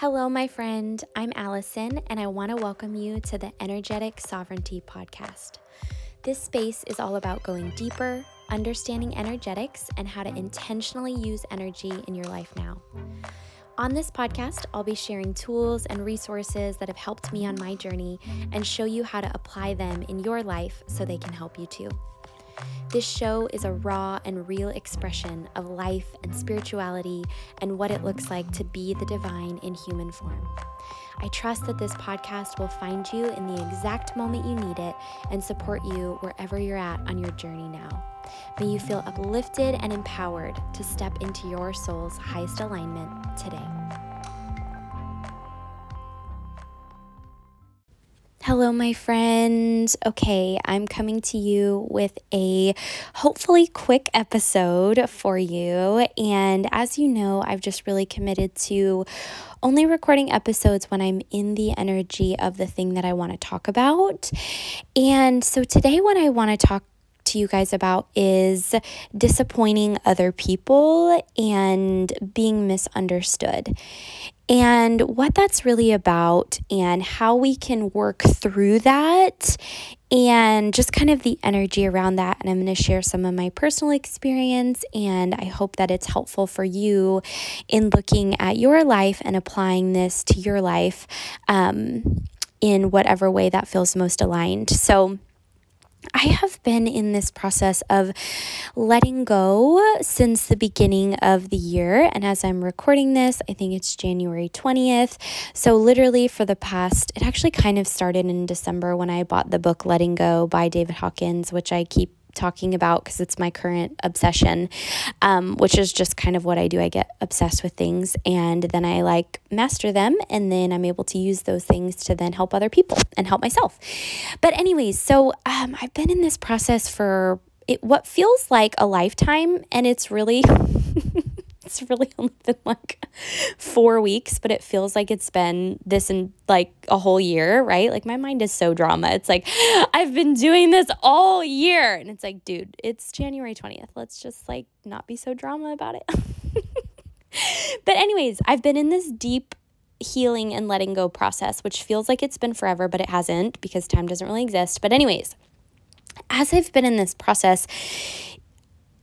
Hello, my friend. I'm Allison, and I want to welcome you to the Energetic Sovereignty Podcast. This space is all about going deeper, understanding energetics, and how to intentionally use energy in your life now. On this podcast, I'll be sharing tools and resources that have helped me on my journey and show you how to apply them in your life so they can help you too. This show is a raw and real expression of life and spirituality and what it looks like to be the divine in human form. I trust that this podcast will find you in the exact moment you need it and support you wherever you're at on your journey now. May you feel uplifted and empowered to step into your soul's highest alignment today. Hello, my friends. Okay, I'm coming to you with a hopefully quick episode for you. And as you know, I've just really committed to only recording episodes when I'm in the energy of the thing that I want to talk about. And so today, what I want to talk to you guys about is disappointing other people and being misunderstood and what that's really about and how we can work through that and just kind of the energy around that. And I'm going to share some of my personal experience, and I hope that it's helpful for you in looking at your life and applying this to your life um, in whatever way that feels most aligned. So, I have been in this process of letting go since the beginning of the year. And as I'm recording this, I think it's January 20th. So, literally, for the past, it actually kind of started in December when I bought the book Letting Go by David Hawkins, which I keep talking about because it's my current obsession, um, which is just kind of what I do. I get obsessed with things and then I like master them, and then I'm able to use those things to then help other people and help myself. But, anyways, so um, I've been in this process for it, what feels like a lifetime, and it's really. it's really only been like four weeks, but it feels like it's been this in like a whole year, right? Like my mind is so drama. It's like, I've been doing this all year. And it's like, dude, it's January 20th. Let's just like not be so drama about it. but, anyways, I've been in this deep healing and letting go process, which feels like it's been forever, but it hasn't because time doesn't really exist. But, anyways, as I've been in this process,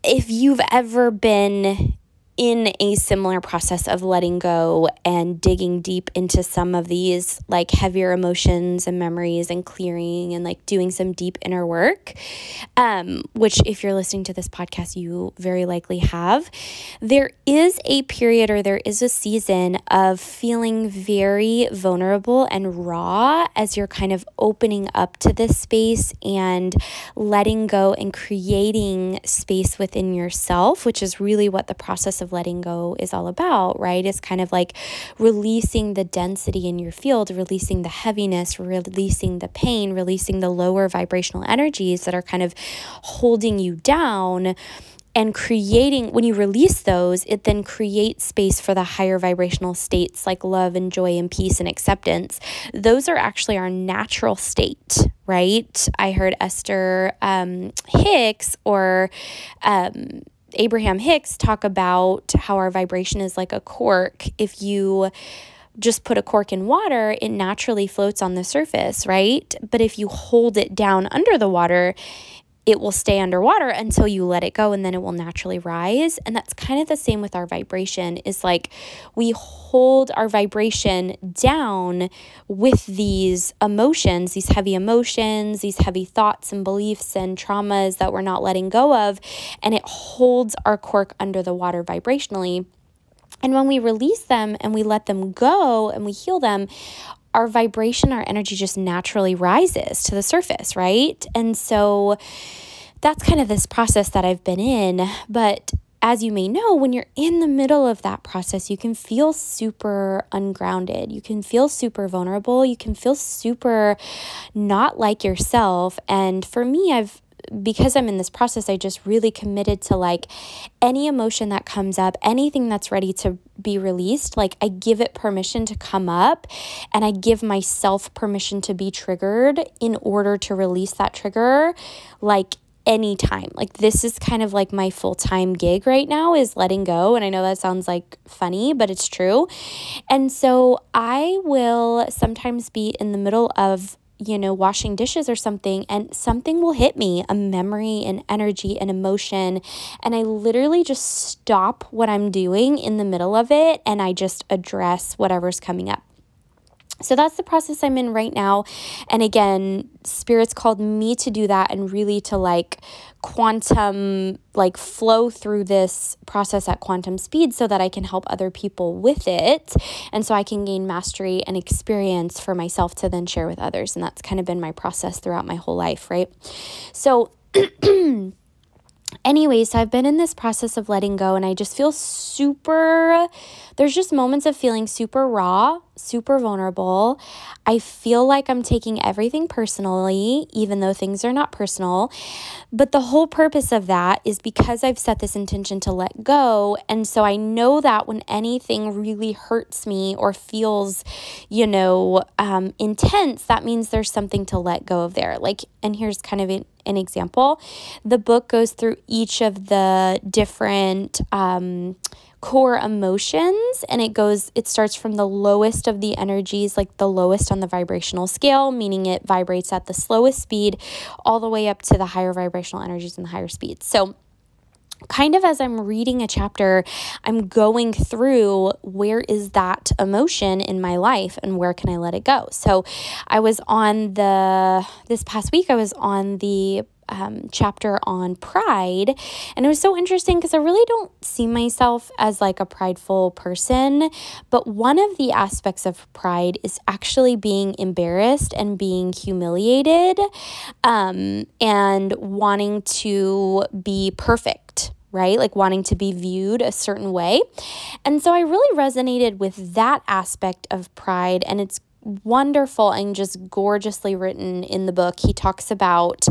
if you've ever been in a similar process of letting go and digging deep into some of these like heavier emotions and memories and clearing and like doing some deep inner work, um, which, if you're listening to this podcast, you very likely have, there is a period or there is a season of feeling very vulnerable and raw as you're kind of opening up to this space and letting go and creating space within yourself, which is really what the process of of letting go is all about, right? It's kind of like releasing the density in your field, releasing the heaviness, releasing the pain, releasing the lower vibrational energies that are kind of holding you down and creating when you release those it then creates space for the higher vibrational states like love and joy and peace and acceptance those are actually our natural state right i heard esther um, hicks or um, Abraham Hicks talk about how our vibration is like a cork. If you just put a cork in water, it naturally floats on the surface, right? But if you hold it down under the water, it will stay underwater until you let it go and then it will naturally rise. And that's kind of the same with our vibration is like we hold our vibration down with these emotions these heavy emotions these heavy thoughts and beliefs and traumas that we're not letting go of and it holds our cork under the water vibrationally. And when we release them and we let them go and we heal them, our vibration, our energy just naturally rises to the surface, right? And so that's kind of this process that I've been in. But as you may know, when you're in the middle of that process, you can feel super ungrounded. You can feel super vulnerable. You can feel super not like yourself. And for me, I've because I'm in this process, I just really committed to like any emotion that comes up, anything that's ready to be released, like I give it permission to come up and I give myself permission to be triggered in order to release that trigger, like anytime. Like this is kind of like my full-time gig right now is letting go and I know that sounds like funny, but it's true. And so I will sometimes be in the middle of you know, washing dishes or something, and something will hit me a memory, an energy, an emotion. And I literally just stop what I'm doing in the middle of it and I just address whatever's coming up. So that's the process I'm in right now. And again, spirits called me to do that and really to like quantum, like flow through this process at quantum speed so that I can help other people with it. And so I can gain mastery and experience for myself to then share with others. And that's kind of been my process throughout my whole life, right? So, anyway, so I've been in this process of letting go and I just feel super, there's just moments of feeling super raw, super vulnerable. I feel like I'm taking everything personally, even though things are not personal. But the whole purpose of that is because I've set this intention to let go. And so I know that when anything really hurts me or feels, you know, um, intense, that means there's something to let go of there. Like, and here's kind of an, an example the book goes through each of the different. Um, core emotions and it goes it starts from the lowest of the energies like the lowest on the vibrational scale meaning it vibrates at the slowest speed all the way up to the higher vibrational energies and the higher speeds so kind of as I'm reading a chapter, I'm going through where is that emotion in my life and where can I let it go. So I was on the, this past week, I was on the um, chapter on pride. And it was so interesting because I really don't see myself as like a prideful person. But one of the aspects of pride is actually being embarrassed and being humiliated um, and wanting to be perfect right? Like wanting to be viewed a certain way. And so I really resonated with that aspect of pride. And it's wonderful and just gorgeously written in the book. He talks about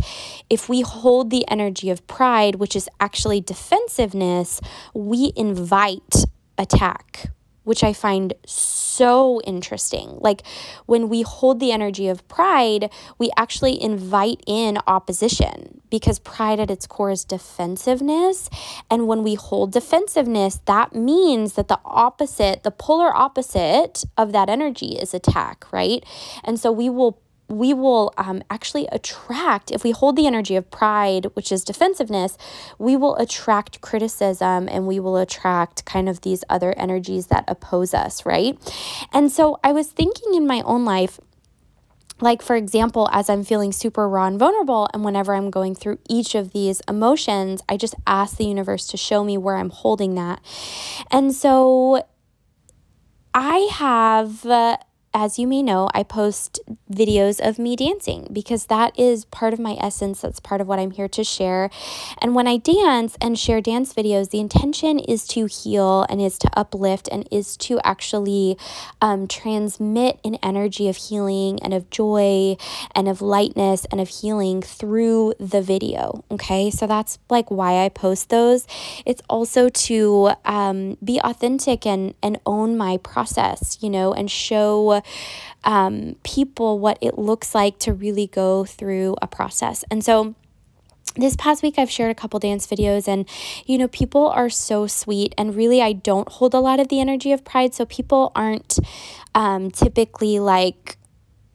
if we hold the energy of pride, which is actually defensiveness, we invite attack, which I find so interesting. Like when we hold the energy of pride, we actually invite in opposition because pride at its core is defensiveness. And when we hold defensiveness, that means that the opposite, the polar opposite of that energy is attack, right? And so we will we will um, actually attract, if we hold the energy of pride, which is defensiveness, we will attract criticism and we will attract kind of these other energies that oppose us, right? And so I was thinking in my own life, like for example as i'm feeling super raw and vulnerable and whenever i'm going through each of these emotions i just ask the universe to show me where i'm holding that and so i have uh, as you may know, I post videos of me dancing because that is part of my essence. That's part of what I'm here to share. And when I dance and share dance videos, the intention is to heal and is to uplift and is to actually um, transmit an energy of healing and of joy and of lightness and of healing through the video. Okay, so that's like why I post those. It's also to um, be authentic and, and own my process, you know, and show um, people what it looks like to really go through a process. And so, this past week I've shared a couple dance videos and you know people are so sweet and really I don't hold a lot of the energy of pride so people aren't um, typically like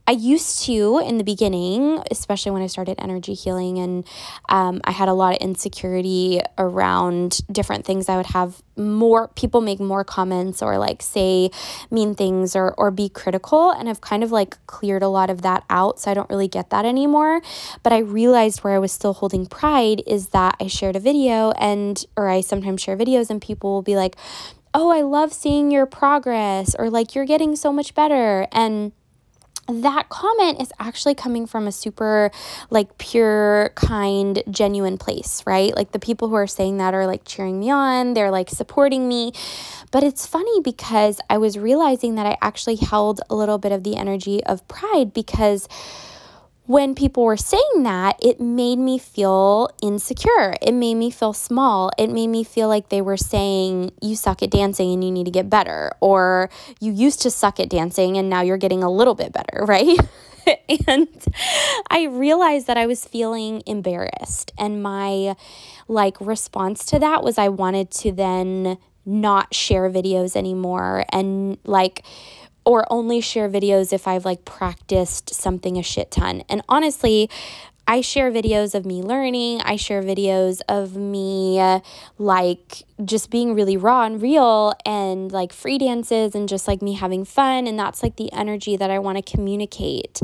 I used to in the beginning, especially when I started energy healing, and um, I had a lot of insecurity around different things. I would have more people make more comments or like say mean things or or be critical, and I've kind of like cleared a lot of that out, so I don't really get that anymore. But I realized where I was still holding pride is that I shared a video and or I sometimes share videos, and people will be like, "Oh, I love seeing your progress," or like, "You're getting so much better," and that comment is actually coming from a super like pure kind genuine place right? Like the people who are saying that are like cheering me on they're like supporting me. But it's funny because i was realizing that i actually held a little bit of the energy of pride because when people were saying that, it made me feel insecure. It made me feel small. It made me feel like they were saying, You suck at dancing and you need to get better. Or you used to suck at dancing and now you're getting a little bit better, right? and I realized that I was feeling embarrassed. And my like response to that was I wanted to then not share videos anymore and like or only share videos if I've like practiced something a shit ton. And honestly, I share videos of me learning. I share videos of me like just being really raw and real and like free dances and just like me having fun and that's like the energy that I want to communicate.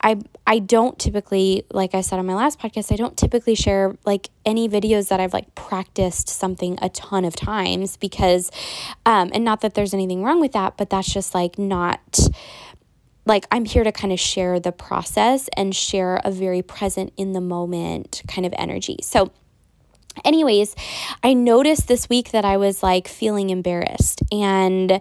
I I don't typically like I said on my last podcast, I don't typically share like any videos that I've like practiced something a ton of times because um and not that there's anything wrong with that, but that's just like not like I'm here to kind of share the process and share a very present in the moment kind of energy. So, anyways, I noticed this week that I was like feeling embarrassed and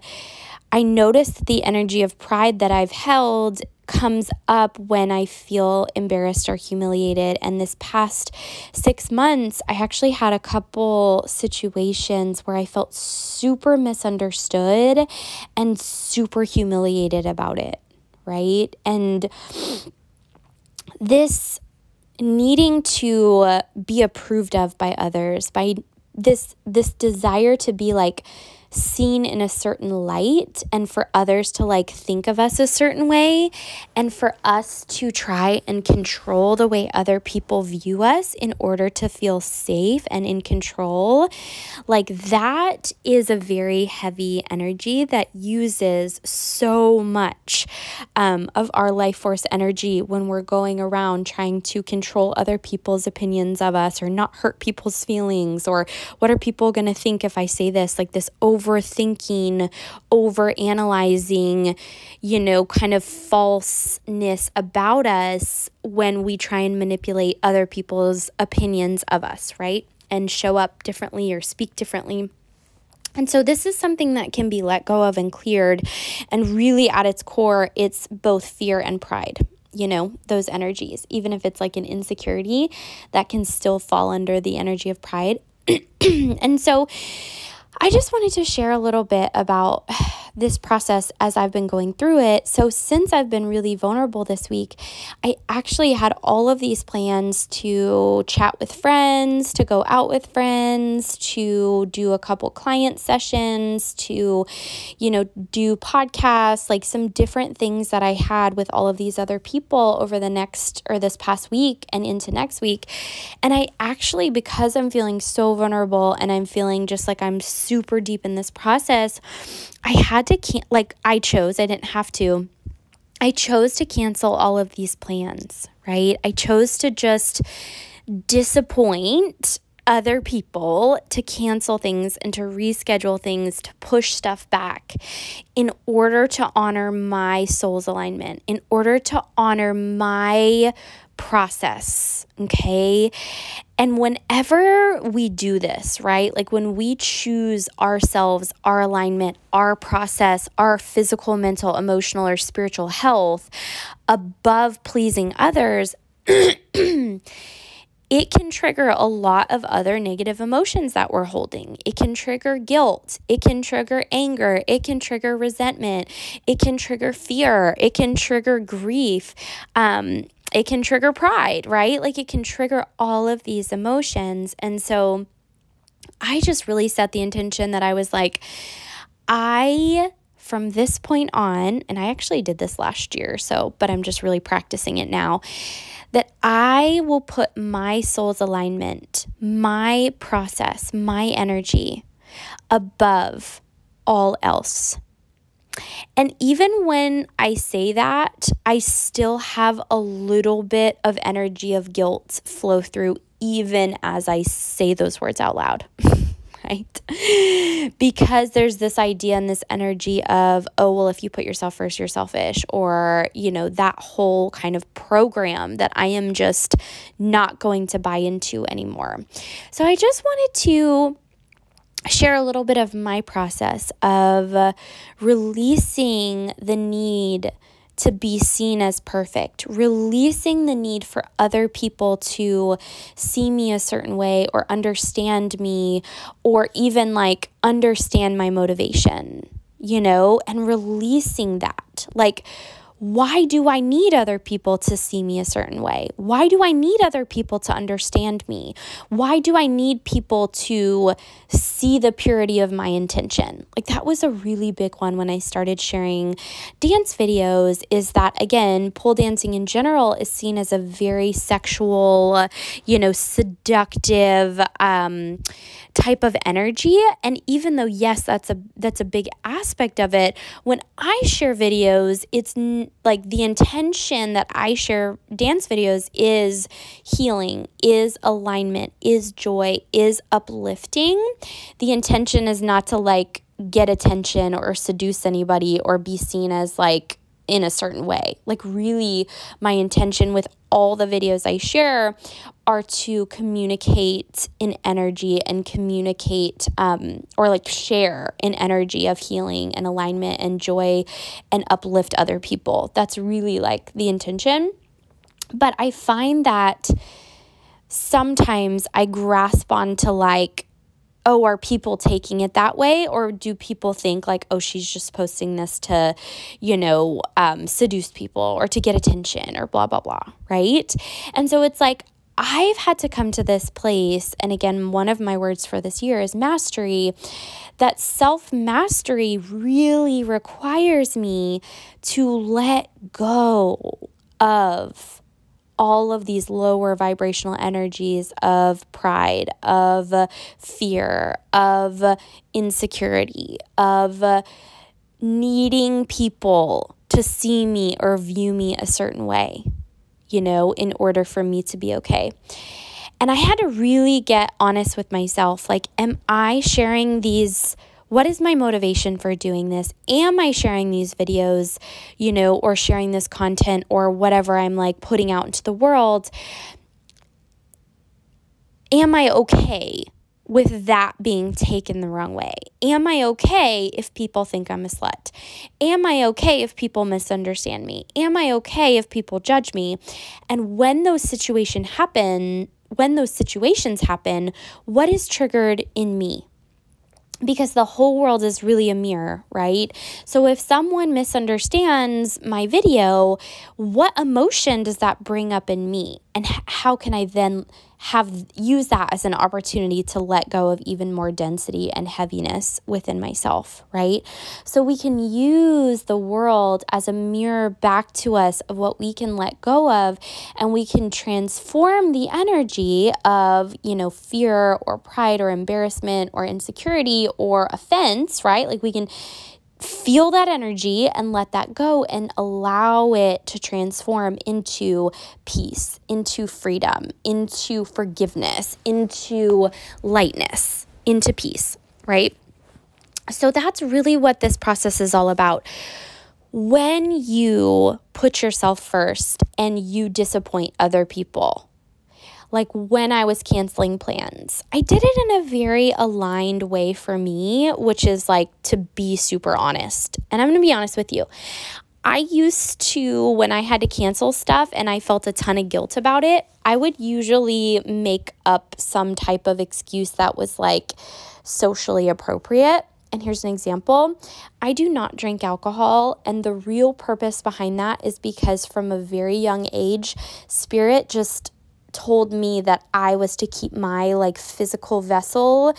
I noticed the energy of pride that I've held comes up when I feel embarrassed or humiliated. And this past six months, I actually had a couple situations where I felt super misunderstood and super humiliated about it right? And this needing to be approved of by others, by this this desire to be like seen in a certain light and for others to like think of us a certain way and for us to try and control the way other people view us in order to feel safe and in control. Like that is a very heavy energy that uses so much um, of our life force energy when we're going around trying to control other people's opinions of us or not hurt people's feelings or what are people going to think if I say this? Like this over overthinking, over analyzing, you know, kind of falseness about us when we try and manipulate other people's opinions of us, right? And show up differently or speak differently. And so, this is something that can be let go of and cleared. And really, at its core, it's both fear and pride you know, those energies. Even if it's like an insecurity, that can still fall under the energy of pride. and so I just wanted to share a little bit about this process as I've been going through it. So, since I've been really vulnerable this week, I actually had all of these plans to chat with friends, to go out with friends, to do a couple client sessions, to, you know, do podcasts, like some different things that I had with all of these other people over the next or this past week and into next week. And I actually, because I'm feeling so vulnerable and I'm feeling just like I'm super deep in this process, I had to can like I chose, I didn't have to. I chose to cancel all of these plans, right? I chose to just disappoint other people to cancel things and to reschedule things, to push stuff back in order to honor my soul's alignment, in order to honor my process. Okay. And whenever we do this, right, like when we choose ourselves, our alignment, our process, our physical, mental, emotional, or spiritual health above pleasing others, it can trigger a lot of other negative emotions that we're holding. It can trigger guilt. It can trigger anger. It can trigger resentment. It can trigger fear. It can trigger grief. Um, it can trigger pride, right? Like it can trigger all of these emotions. And so I just really set the intention that I was like, I from this point on, and I actually did this last year, so, but I'm just really practicing it now, that I will put my soul's alignment, my process, my energy above all else. And even when I say that, I still have a little bit of energy of guilt flow through, even as I say those words out loud. right? Because there's this idea and this energy of, oh, well, if you put yourself first, you're selfish, or, you know, that whole kind of program that I am just not going to buy into anymore. So I just wanted to share a little bit of my process of uh, releasing the need to be seen as perfect, releasing the need for other people to see me a certain way or understand me or even like understand my motivation, you know, and releasing that. Like, why do I need other people to see me a certain way? Why do I need other people to understand me? Why do I need people to see the purity of my intention? Like that was a really big one when I started sharing dance videos is that again, pole dancing in general is seen as a very sexual, you know, seductive um type of energy. And even though yes that's a that's a big aspect of it when i share videos it's n- like the intention that i share dance videos is healing is alignment is joy is uplifting. The intention is not to like get attention or seduce anybody or be seen as like in a certain way. Like, really, my intention with all the videos I share are to communicate in energy and communicate um, or like share an energy of healing and alignment and joy and uplift other people. That's really like the intention. But I find that sometimes I grasp onto like, oh, are people taking it that way? Or do people think like, oh, she's just posting this to, you know, um, seduce people or to get attention or blah, blah, blah, right? And so it's like, I've had to come to this place, and again, one of my words for this year is mastery. That self mastery really requires me to let go of all of these lower vibrational energies of pride, of fear, of insecurity, of needing people to see me or view me a certain way, you know, in order for me to be okay. And I had to really get honest with myself. Like, am I sharing these? What is my motivation for doing this? Am I sharing these videos, you know, or sharing this content or whatever I'm like putting out into the world? Am I okay with that being taken the wrong way? Am I okay if people think I'm a slut? Am I okay if people misunderstand me? Am I okay if people judge me? And when those situations happen, when those situations happen, what is triggered in me? Because the whole world is really a mirror, right? So if someone misunderstands my video, what emotion does that bring up in me? And how can I then have used that as an opportunity to let go of even more density and heaviness within myself, right? So we can use the world as a mirror back to us of what we can let go of and we can transform the energy of, you know, fear or pride or embarrassment or insecurity or offense, right? Like we can feel that energy and let that go and allow it to transform into peace, into freedom, into forgiveness, into lightness, into peace, right? So that's really what this process is all about. When you put yourself first and you disappoint other people, like when I was canceling plans. I did it in a very aligned way for me, which is like to be super honest. And I'm going to be honest with you. I used to, when I had to cancel stuff and I felt a ton of guilt about it, I would usually make up some type of excuse that was like socially appropriate. And here's an example I do not drink alcohol. And the real purpose behind that is because from a very young age, spirit just told me that I was to keep my like physical vessel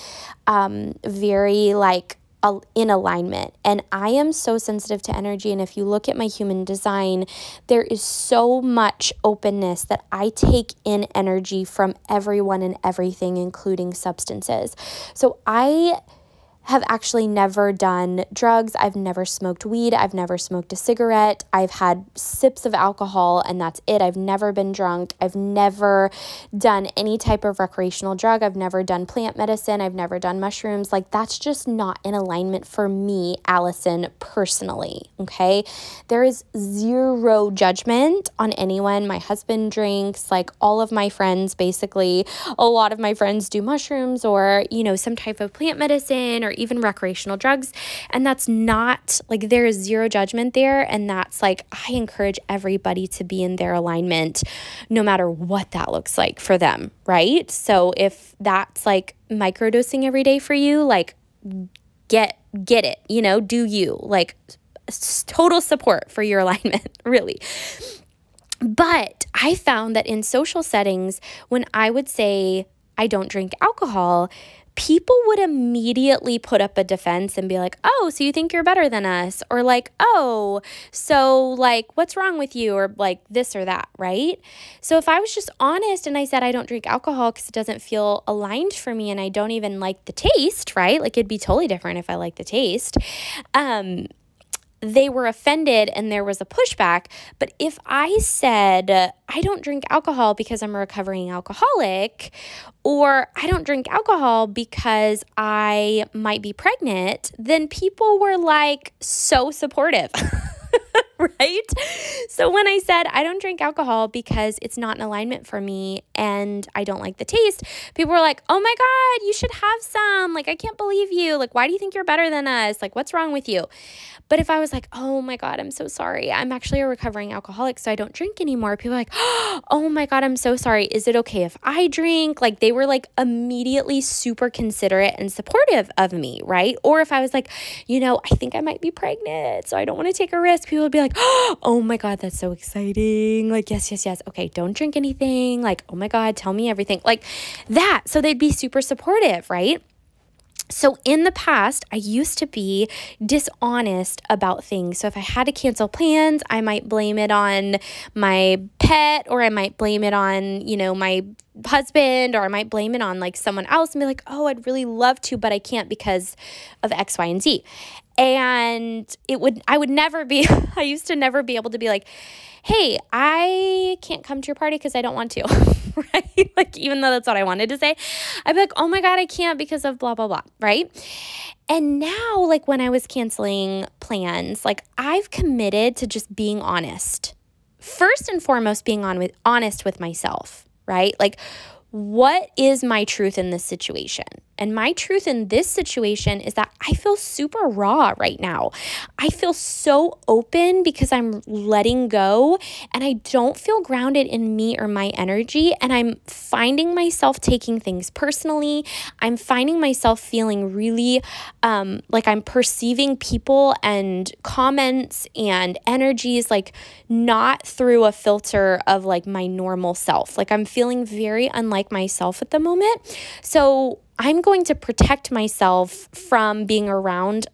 um, very like in alignment. And I am so sensitive to energy. And if you look at my human design, there is so much openness that I take in energy from everyone and everything, including substances. So I have actually never done drugs. I've never smoked weed. I've never smoked a cigarette. I've had sips of alcohol and that's it. I've never been drunk. I've never done any type of recreational drug. I've never done plant medicine. I've never done mushrooms. Like, that's just not in alignment for me, Allison, personally. Okay. There is zero judgment on anyone. My husband drinks, like, all of my friends, basically, a lot of my friends do mushrooms or, you know, some type of plant medicine or even recreational drugs. And that's not like there is zero judgment there. And that's like, I encourage everybody to be in their alignment no matter what that looks like for them, right? So if that's like microdosing every day for you, like get get it, you know, do you. Like total support for your alignment, really. But I found that in social settings, when I would say I don't drink alcohol, people would immediately put up a defense and be like, oh, so you think you're better than us? Or like, oh, so like, what's wrong with you? Or like this or that, right? So if I was just honest and I said I don't drink alcohol because it doesn't feel aligned for me and I don't even like the taste, right? Like it'd be totally different if I like the taste. Um, they were offended and there was a pushback. But if I said, uh, I don't drink alcohol because I'm a recovering alcoholic, or I don't drink alcohol because I might be pregnant, then people were like so supportive. right? So when I said I don't drink alcohol because it's not in alignment for me and I don't like the taste, people were like, "Oh my god, you should have some. Like I can't believe you. Like why do you think you're better than us? Like what's wrong with you?" But if I was like, "Oh my god, I'm so sorry. I'm actually a recovering alcoholic, so I don't drink anymore." People like, "Oh my god, I'm so sorry. Is it okay if I drink?" Like they were like immediately super considerate and supportive of me, right? Or if I was like, "You know, I think I might be pregnant, so I don't want to take a risk." People would be like, oh my God, that's so exciting. Like, yes, yes, yes. Okay, don't drink anything. Like, oh my God, tell me everything. Like that. So they'd be super supportive, right? So, in the past, I used to be dishonest about things. So, if I had to cancel plans, I might blame it on my pet or I might blame it on, you know, my husband or I might blame it on like someone else and be like, oh, I'd really love to, but I can't because of X, Y, and Z and it would i would never be i used to never be able to be like hey i can't come to your party because i don't want to right? Like even though that's what i wanted to say i'd be like oh my god i can't because of blah blah blah right? And now like when i was canceling plans like i've committed to just being honest. First and foremost being on with honest with myself right? Like what is my truth in this situation and my truth in this situation is that I feel super raw right now. I feel so open because I'm letting go and I don't feel grounded in me or my energy. And I'm finding myself taking things personally. I'm finding myself feeling really um, like I'm perceiving people and comments and energies like not through a filter of like my normal self. Like I'm feeling very unlike myself at the moment. So, I'm going to protect myself from being around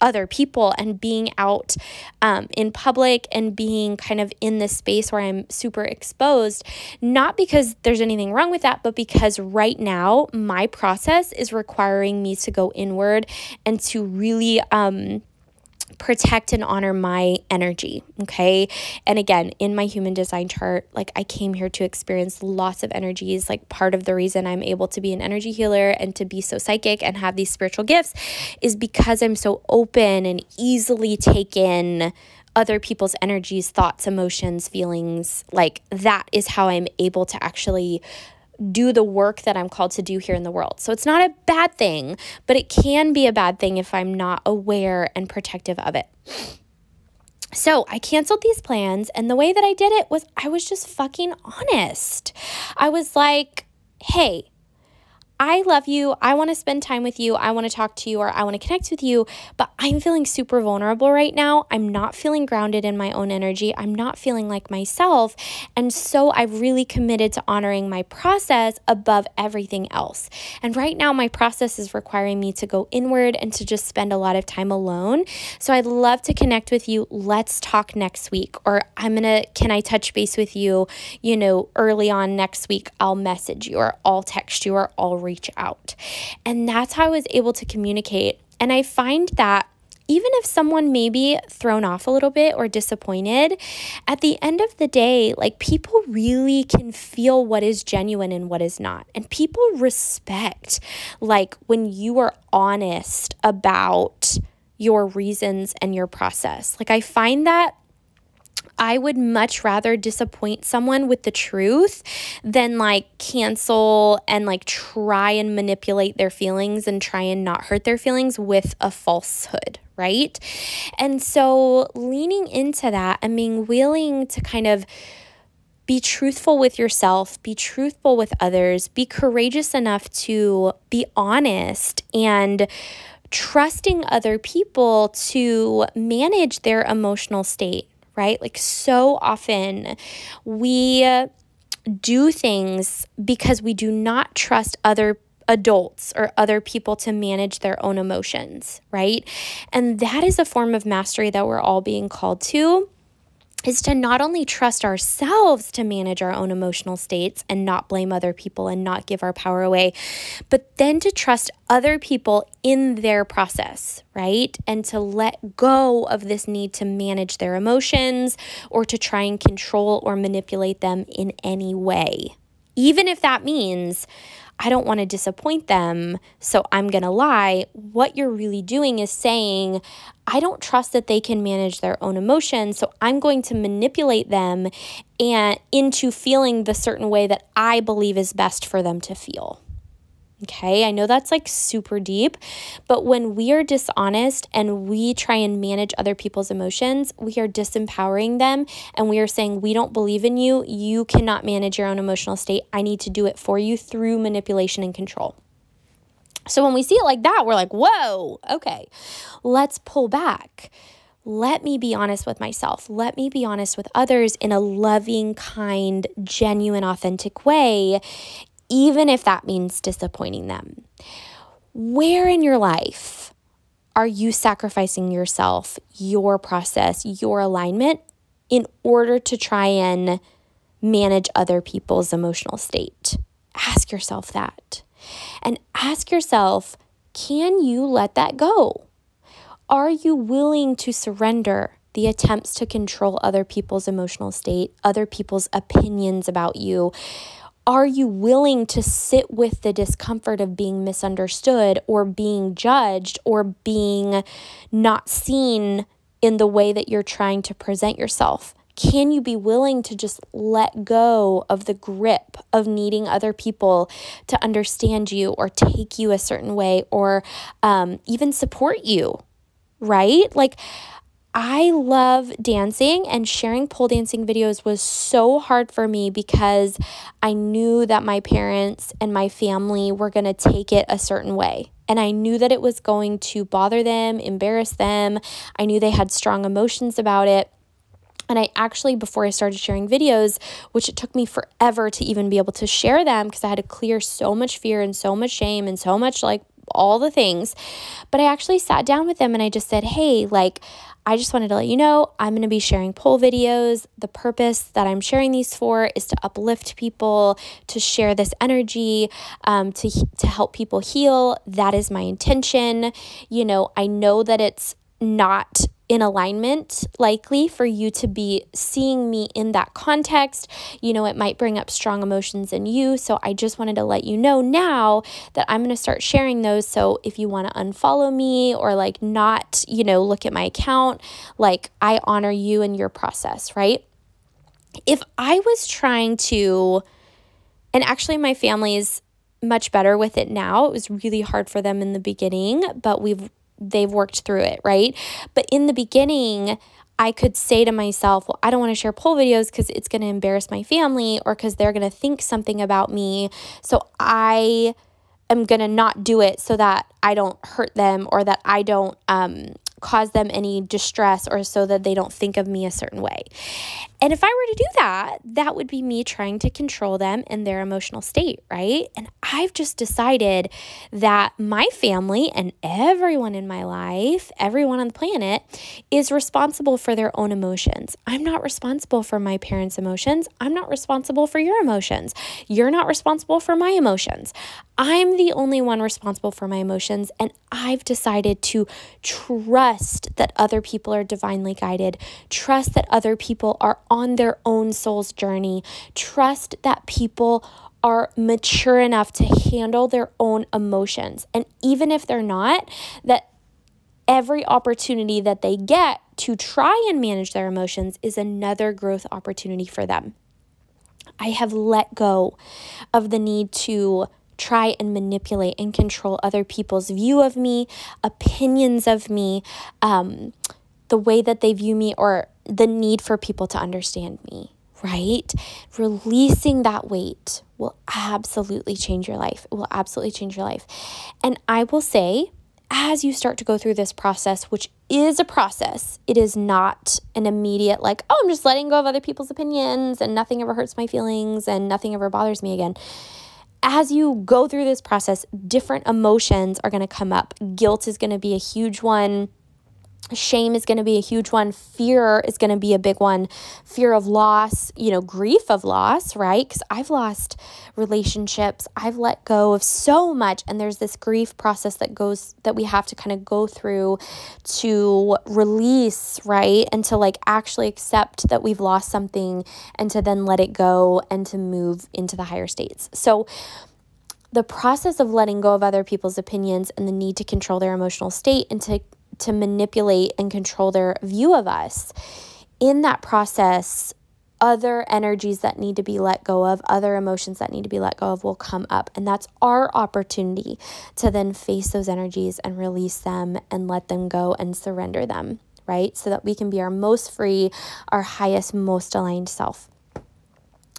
other people and being out um, in public and being kind of in this space where I'm super exposed, not because there's anything wrong with that, but because right now my process is requiring me to go inward and to really. Um, protect and honor my energy. Okay. And again, in my human design chart, like I came here to experience lots of energies. Like part of the reason I'm able to be an energy healer and to be so psychic and have these spiritual gifts is because I'm so open and easily taken other people's energies, thoughts, emotions, feelings. Like that is how I'm able to actually do the work that I'm called to do here in the world. So it's not a bad thing, but it can be a bad thing if I'm not aware and protective of it. So I canceled these plans, and the way that I did it was I was just fucking honest. I was like, hey, I love you. I want to spend time with you. I want to talk to you or I want to connect with you, but I'm feeling super vulnerable right now. I'm not feeling grounded in my own energy. I'm not feeling like myself. And so I've really committed to honoring my process above everything else. And right now, my process is requiring me to go inward and to just spend a lot of time alone. So I'd love to connect with you. Let's talk next week. Or I'm going to, can I touch base with you, you know, early on next week? I'll message you or I'll text you or I'll reach out. And that's how I was able to communicate. And I find that even if someone may be thrown off a little bit or disappointed, at the end of the day, like people really can feel what is genuine and what is not. And people respect, like, when you are honest about your reasons and your process. Like, I find that I would much rather disappoint someone with the truth than like cancel and like try and manipulate their feelings and try and not hurt their feelings with a falsehood, right? And so leaning into that and being willing to kind of be truthful with yourself, be truthful with others, be courageous enough to be honest and trusting other people to manage their emotional state, right? Like so often we uh, do things because we do not trust other adults or other people to manage their own emotions, right? And that is a form of mastery that we're all being called to is to not only trust ourselves to manage our own emotional states and not blame other people and not give our power away, but then to trust other people in their process, right? And to let go of this need to manage their emotions or to try and control or manipulate them in any way. Even if that means I don't want to disappoint them, so I'm going to lie. What you're really doing is saying, I don't trust that they can manage their own emotions, so I'm going to manipulate them and into feeling the certain way that I believe is best for them to feel. Okay, I know that's like super deep, but when we are dishonest and we try and manage other people's emotions, we are disempowering them and we are saying, We don't believe in you. You cannot manage your own emotional state. I need to do it for you through manipulation and control. So when we see it like that, we're like, Whoa, okay, let's pull back. Let me be honest with myself. Let me be honest with others in a loving, kind, genuine, authentic way even if that means disappointing them. Where in your life are you sacrificing yourself, your process, your alignment in order to try and manage other people's emotional state? Ask yourself that. And ask yourself can you let that go? Are you willing to surrender the attempts to control other people's emotional state, other people's opinions about you? Are you willing to sit with the discomfort of being misunderstood or being judged or being not seen in the way that you're trying to present yourself? Can you be willing to just let go of the grip of needing other people to understand you or take you a certain way or um, even support you? Right? Like, I love dancing, and sharing pole dancing videos was so hard for me because I knew that my parents and my family were going to take it a certain way. And I knew that it was going to bother them, embarrass them. I knew they had strong emotions about it. And I actually, before I started sharing videos, which it took me forever to even be able to share them because I had to clear so much fear and so much shame and so much like all the things. But I actually sat down with them and I just said, hey, like, I just wanted to let you know I'm going to be sharing pole videos. The purpose that I'm sharing these for is to uplift people, to share this energy, um, to, to help people heal. That is my intention. You know, I know that it's not in alignment, likely for you to be seeing me in that context. You know, it might bring up strong emotions in you. So I just wanted to let you know now that I'm going to start sharing those. So if you want to unfollow me or like not, you know, look at my account, like I honor you and your process, right? If I was trying to, and actually my family is much better with it now. It was really hard for them in the beginning, but we've they've worked through it, right? But in the beginning, I could say to myself, well, I don't want to share pole videos because it's going to embarrass my family or because they're going to think something about me. So I am going to not do it so that I don't hurt them or that I don't um, cause them any distress or so that they don't think of me a certain way. And if I were to do that, that would be me trying to control them and their emotional state, right? And I've just decided that my family and everyone in my life, everyone on the planet, is responsible for their own emotions. I'm not responsible for my parents' emotions. I'm not responsible for your emotions. You're not responsible for my emotions. I'm the only one responsible for my emotions, and I've decided to trust that other people are divinely guided, trust that other people are on their own soul's journey, trust that people are mature enough to handle their own emotions. And even if they're not, that every opportunity that they get to try and manage their emotions is another growth opportunity for them. I have let go of the need to try and manipulate and control other people's view of me, opinions of me, um, the way that they view me, or the need for people to understand me, right? Releasing that weight will absolutely change your life. It will absolutely change your life. And I will say, as you start to go through this process, which is a process, it is not an immediate, like, oh, I'm just letting go of other people's opinions and nothing ever hurts my feelings and nothing ever bothers me again. As you go through this process, different emotions are going to come up. Guilt is going to be a huge one shame is going to be a huge one. Fear is going to be a big one. Fear of loss you know grief of loss right? Because i've lost relationships. I've let go of so much and there's this grief process that goes that we have to kind of go through to release right? And to like actually accept that we've lost something and to then let it go and to move into the higher states. So the process of letting go of other people's opinions and the need to control their emotional state and to to manipulate and control their view of us. In that process, other energies that need to be let go of, other emotions that need to be let go of will come up. And that's our opportunity to then face those energies and release them and let them go and surrender them, right? So that we can be our most free, our highest, most aligned self.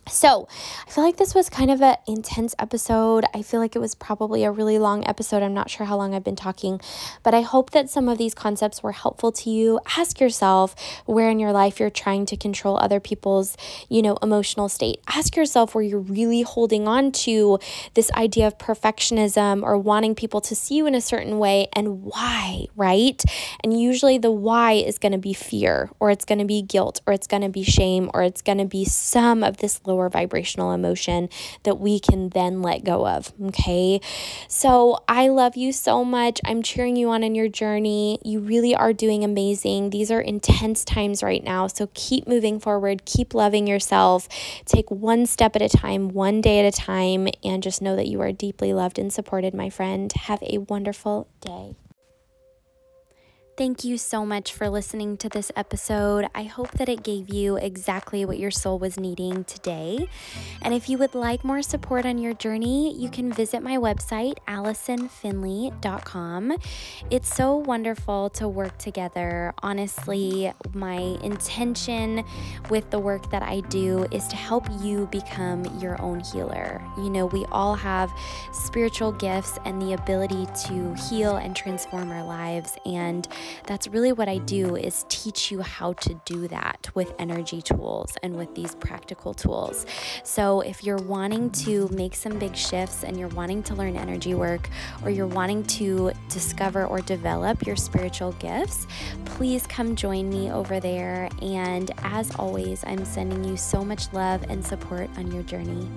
So, I feel like this was kind of an intense episode. I feel like it was probably a really long episode. I'm not sure how long I've been talking, but I hope that some of these concepts were helpful to you. Ask yourself where in your life you're trying to control other people's, you know, emotional state. Ask yourself where you're really holding on to this idea of perfectionism or wanting people to see you in a certain way and why, right? And usually the why is going to be fear or it's going to be guilt or it's going to be shame or it's going to be some of this lower vibrational emotion that we can then let go of. Okay. So I love you so much. I'm cheering you on in your journey. You really are doing amazing. These are intense times right now. So keep moving forward, keep loving yourself. Take one step at a time, one day at a time, and just know that you are deeply loved and supported, my friend. Have a wonderful day. Thank you so much for listening to this episode. I hope that it gave you exactly what your soul was needing today. And if you would like more support on your journey, you can visit my website, AllisonFinley.com. It's so wonderful to work together. Honestly, my intention with the work that I do is to help you become your own healer. You know, we all have spiritual gifts and the ability to heal and transform our lives. And that's really what I do is teach you how to do that with energy tools and with these practical tools. So if you're wanting to make some big shifts and you're wanting to learn energy work or you're wanting to discover or develop your spiritual gifts, please come join me over there. And as always, I'm sending you so much love and support on your journey.